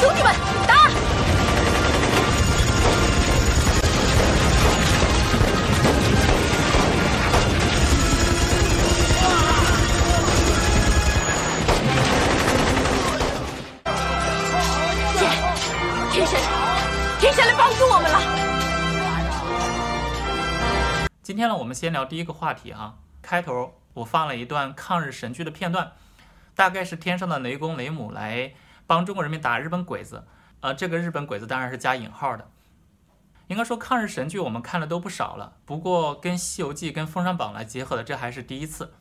兄弟们，打！天，神，天神来帮助我们了。今天呢，我们先聊第一个话题哈。开头我放了一段抗日神剧的片段，大概是天上的雷公雷母来帮中国人民打日本鬼子。呃，这个日本鬼子当然是加引号的。应该说抗日神剧我们看的都不少了，不过跟《西游记》跟《封神榜》来结合的，这还是第一次。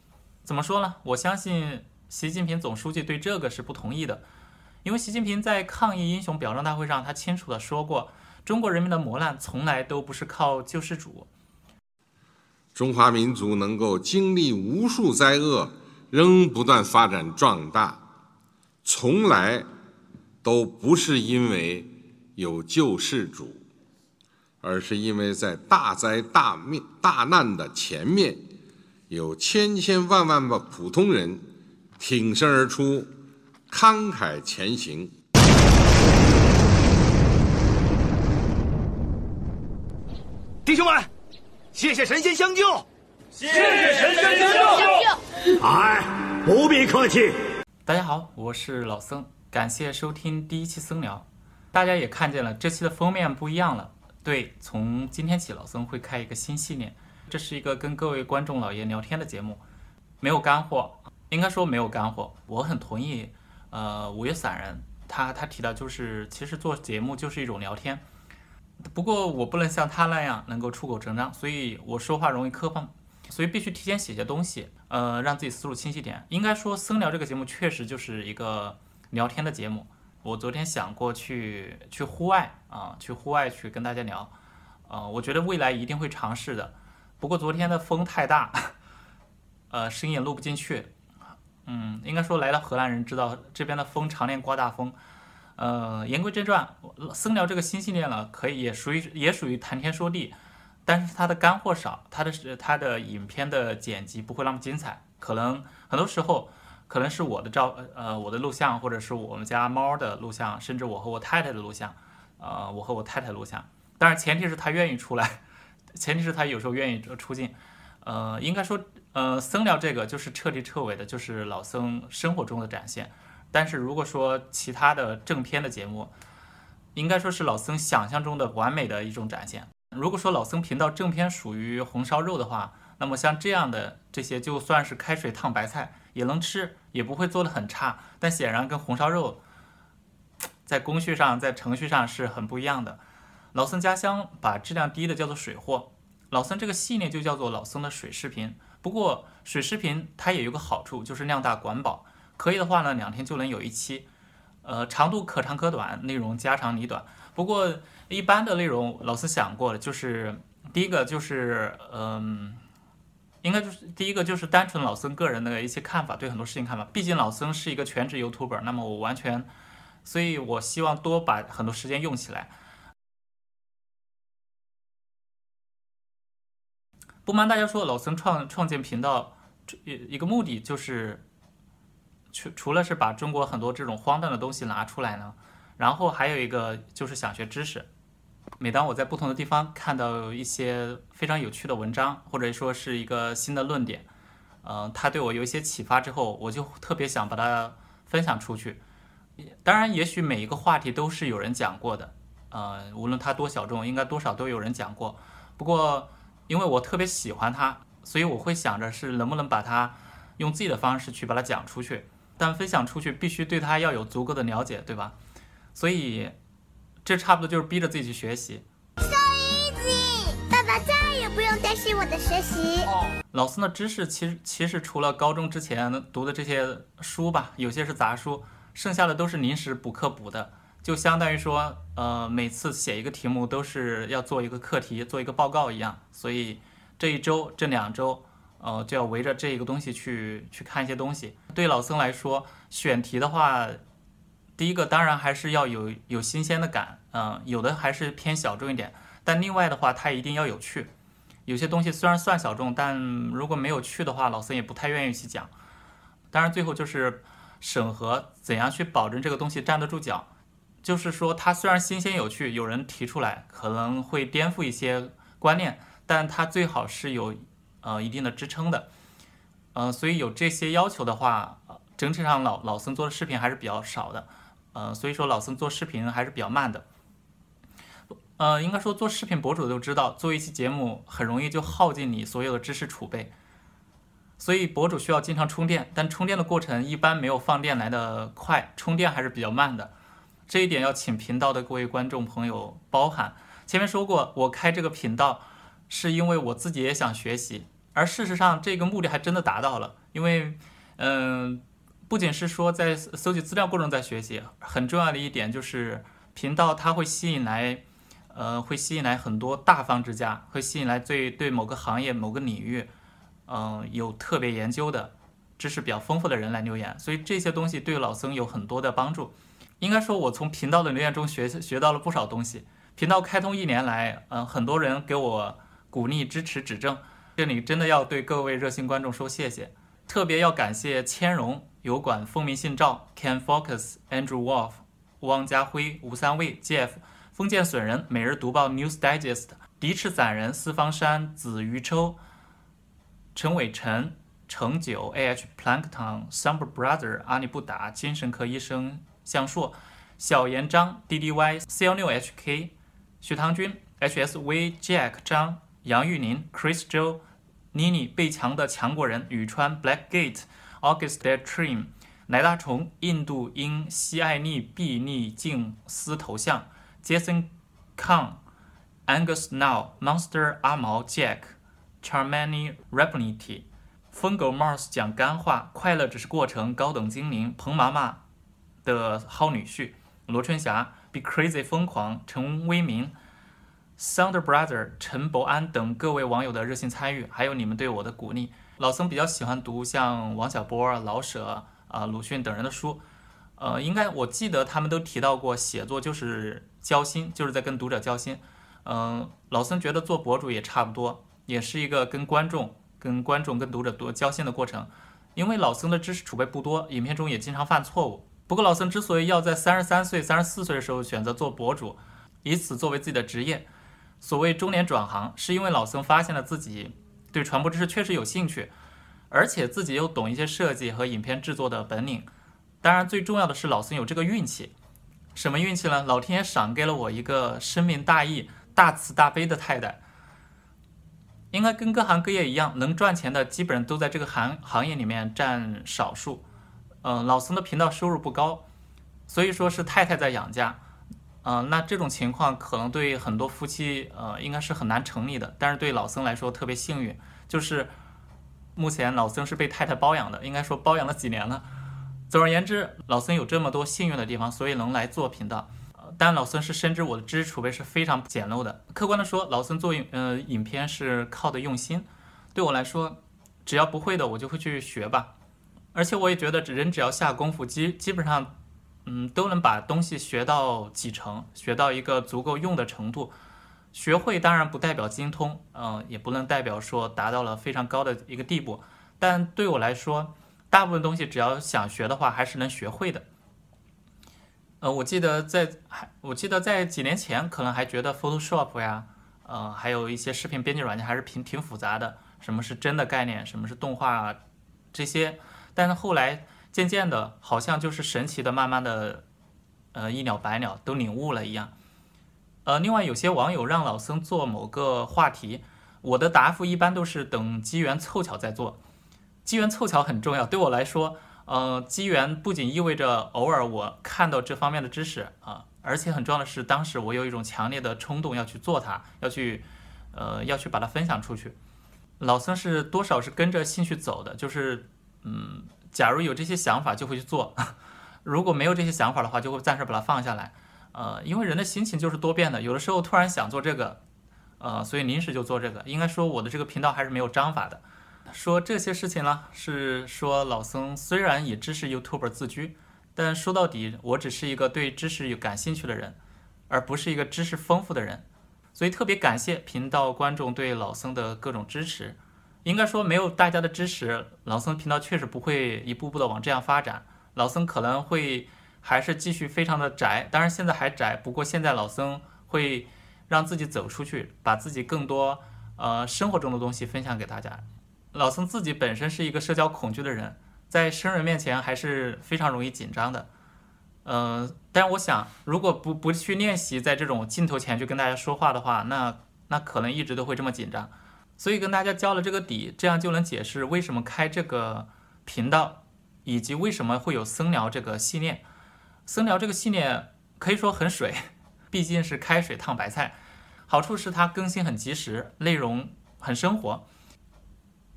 怎么说呢？我相信习近平总书记对这个是不同意的，因为习近平在抗疫英雄表彰大会上，他清楚地说过，中国人民的磨难从来都不是靠救世主。中华民族能够经历无数灾厄，仍不断发展壮大，从来都不是因为有救世主，而是因为在大灾大灭大难的前面，有千千万万个普通人挺身而出，慷慨前行。弟兄们。谢谢神仙相救，谢谢神仙相救。哎，不必客气。大家好，我是老僧，感谢收听第一期僧聊。大家也看见了，这期的封面不一样了。对，从今天起，老僧会开一个新系列，这是一个跟各位观众老爷聊天的节目，没有干货，应该说没有干货。我很同意，呃，五月散人他他提到，就是其实做节目就是一种聊天。不过我不能像他那样能够出口成章，所以我说话容易磕碰，所以必须提前写些东西，呃，让自己思路清晰点。应该说，僧聊这个节目确实就是一个聊天的节目。我昨天想过去去户外啊，去户外去跟大家聊，呃，我觉得未来一定会尝试的。不过昨天的风太大，呃，声音也录不进去。嗯，应该说来了荷兰人知道这边的风常年刮大风。呃，言归正传，僧聊这个新系列呢，可以也属于也属于谈天说地，但是它的干货少，它的是它的影片的剪辑不会那么精彩，可能很多时候可能是我的照呃我的录像，或者是我们家猫的录像，甚至我和我太太的录像，呃我和我太太录像，当然前提是他愿意出来，前提是他有时候愿意出镜，呃应该说呃僧聊这个就是彻头彻尾的就是老僧生活中的展现。但是如果说其他的正片的节目，应该说是老僧想象中的完美的一种展现。如果说老僧频道正片属于红烧肉的话，那么像这样的这些就算是开水烫白菜也能吃，也不会做得很差。但显然跟红烧肉在工序上、在程序上是很不一样的。老僧家乡把质量低的叫做水货，老僧这个系列就叫做老僧的水视频。不过水视频它也有个好处，就是量大管饱。可以的话呢，两天就能有一期，呃，长度可长可短，内容家长里短。不过一般的内容，老师想过了，就是第一个就是，嗯，应该就是第一个就是单纯老僧个人的一些看法，对很多事情看法。毕竟老僧是一个全职 YouTuber，那么我完全，所以我希望多把很多时间用起来。不瞒大家说，老僧创创建频道，一一个目的就是。除除了是把中国很多这种荒诞的东西拿出来呢，然后还有一个就是想学知识。每当我在不同的地方看到一些非常有趣的文章，或者说是一个新的论点，嗯，它对我有一些启发之后，我就特别想把它分享出去。当然，也许每一个话题都是有人讲过的，呃，无论它多小众，应该多少都有人讲过。不过，因为我特别喜欢它，所以我会想着是能不能把它用自己的方式去把它讲出去。但分享出去必须对他要有足够的了解，对吧？所以这差不多就是逼着自己去学习。So easy，爸爸再也不用担心我的学习。老僧的知识其实其实除了高中之前读的这些书吧，有些是杂书，剩下的都是临时补课补的，就相当于说，呃，每次写一个题目都是要做一个课题，做一个报告一样。所以这一周、这两周。呃，就要围着这一个东西去去看一些东西。对老僧来说，选题的话，第一个当然还是要有有新鲜的感，嗯、有的还是偏小众一点。但另外的话，它一定要有趣。有些东西虽然算小众，但如果没有趣的话，老孙也不太愿意去讲。当然，最后就是审核怎样去保证这个东西站得住脚。就是说它虽然新鲜有趣，有人提出来可能会颠覆一些观念，但它最好是有呃一定的支撑的。嗯、所以有这些要求的话，整体上老老僧做的视频还是比较少的。呃，所以说老僧做视频还是比较慢的。呃，应该说做视频博主都知道，做一期节目很容易就耗尽你所有的知识储备，所以博主需要经常充电，但充电的过程一般没有放电来得快，充电还是比较慢的。这一点要请频道的各位观众朋友包涵。前面说过，我开这个频道是因为我自己也想学习，而事实上这个目的还真的达到了，因为嗯。不仅是说在搜集资料过程中在学习，很重要的一点就是频道它会吸引来，呃，会吸引来很多大方之家，会吸引来最对某个行业、某个领域，嗯、有特别研究的知识比较丰富的人来留言，所以这些东西对老僧有很多的帮助。应该说，我从频道的留言中学学到了不少东西。频道开通一年来，嗯、很多人给我鼓励、支持、指正，这里真的要对各位热心观众说谢谢，特别要感谢千荣。油管风鸣信照、Ken Focus、Andrew Wolf、汪家辉、吴三卫、Jeff、封建损人、每日读报 News Digest、敌赤散人、四方山、子鱼抽、陈伟成、程九、AH Plankton、Summer Brother、阿尼布达、精神科医生向硕、小严张、DDY、C16HK、徐唐军、HSV、Jack 张、杨玉宁、Chris Joe、妮妮、被强的强国人、宇川、Blackgate。August Dream，奶大虫，印度英，西爱妮，毕逆静思头像，Jason Kang，Angus Now，Monster 阿毛，Jack，Charmany Repnity，疯狗 Mars 讲干话，快乐只是过程，高等精灵，彭妈妈的好女婿，罗春霞，Be Crazy 疯狂，陈威民，Sounder Brother，陈伯安等各位网友的热心参与，还有你们对我的鼓励。老僧比较喜欢读像王小波、老舍啊、鲁迅等人的书，呃，应该我记得他们都提到过，写作就是交心，就是在跟读者交心。嗯、老僧觉得做博主也差不多，也是一个跟观众、跟观众、跟读者多交心的过程。因为老僧的知识储备不多，影片中也经常犯错误。不过老僧之所以要在三十三岁、三十四岁的时候选择做博主，以此作为自己的职业，所谓中年转行，是因为老僧发现了自己。对传播知识确实有兴趣，而且自己又懂一些设计和影片制作的本领。当然，最重要的是老孙有这个运气。什么运气呢？老天爷赏给了我一个深明大义、大慈大悲的太太。应该跟各行各业一样，能赚钱的基本上都在这个行行业里面占少数。嗯，老孙的频道收入不高，所以说是太太在养家。嗯，那这种情况可能对很多夫妻，呃，应该是很难成立的。但是对老僧来说特别幸运，就是目前老僧是被太太包养的，应该说包养了几年了。总而言之，老僧有这么多幸运的地方，所以能来做频道。但老僧是深知我的知识储备是非常简陋的。客观的说，老僧做影呃影片是靠的用心。对我来说，只要不会的，我就会去学吧。而且我也觉得，人只要下功夫，基基本上。嗯，都能把东西学到几成，学到一个足够用的程度。学会当然不代表精通，嗯，也不能代表说达到了非常高的一个地步。但对我来说，大部分东西只要想学的话，还是能学会的。呃，我记得在还，我记得在几年前，可能还觉得 Photoshop 呀，呃，还有一些视频编辑软件还是挺挺复杂的。什么是真的概念？什么是动画啊？这些，但是后来。渐渐的，好像就是神奇的，慢慢的，呃，一了百了，都领悟了一样。呃，另外有些网友让老僧做某个话题，我的答复一般都是等机缘凑巧再做。机缘凑巧很重要，对我来说，呃，机缘不仅意味着偶尔我看到这方面的知识啊，而且很重要的是，当时我有一种强烈的冲动要去做它，要去，呃，要去把它分享出去。老僧是多少是跟着兴趣走的，就是，嗯。假如有这些想法，就会去做；如果没有这些想法的话，就会暂时把它放下来。呃，因为人的心情就是多变的，有的时候突然想做这个，呃，所以临时就做这个。应该说我的这个频道还是没有章法的。说这些事情呢，是说老僧虽然以知识 YouTuber 自居，但说到底，我只是一个对知识有感兴趣的人，而不是一个知识丰富的人。所以特别感谢频道观众对老僧的各种支持。应该说，没有大家的支持，老僧频道确实不会一步步的往这样发展。老僧可能会还是继续非常的宅，当然现在还宅，不过现在老僧会让自己走出去，把自己更多呃生活中的东西分享给大家。老僧自己本身是一个社交恐惧的人，在生人面前还是非常容易紧张的。嗯、但是我想，如果不不去练习在这种镜头前去跟大家说话的话，那那可能一直都会这么紧张。所以跟大家交了这个底，这样就能解释为什么开这个频道，以及为什么会有僧聊这个系列。僧聊这个系列可以说很水，毕竟是开水烫白菜。好处是它更新很及时，内容很生活。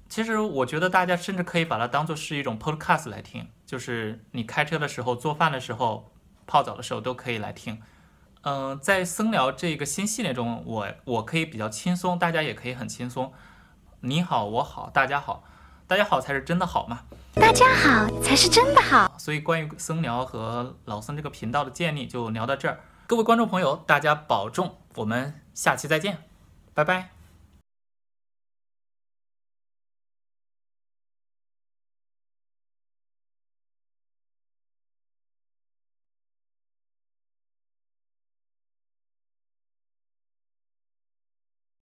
其实我觉得大家甚至可以把它当做是一种 podcast 来听，就是你开车的时候、做饭的时候、泡澡的时候都可以来听。嗯、呃，在僧聊这个新系列中，我我可以比较轻松，大家也可以很轻松。你好，我好，大家好，大家好才是真的好嘛？大家好才是真的好。所以关于僧聊和老僧这个频道的建立就聊到这儿。各位观众朋友，大家保重，我们下期再见，拜拜。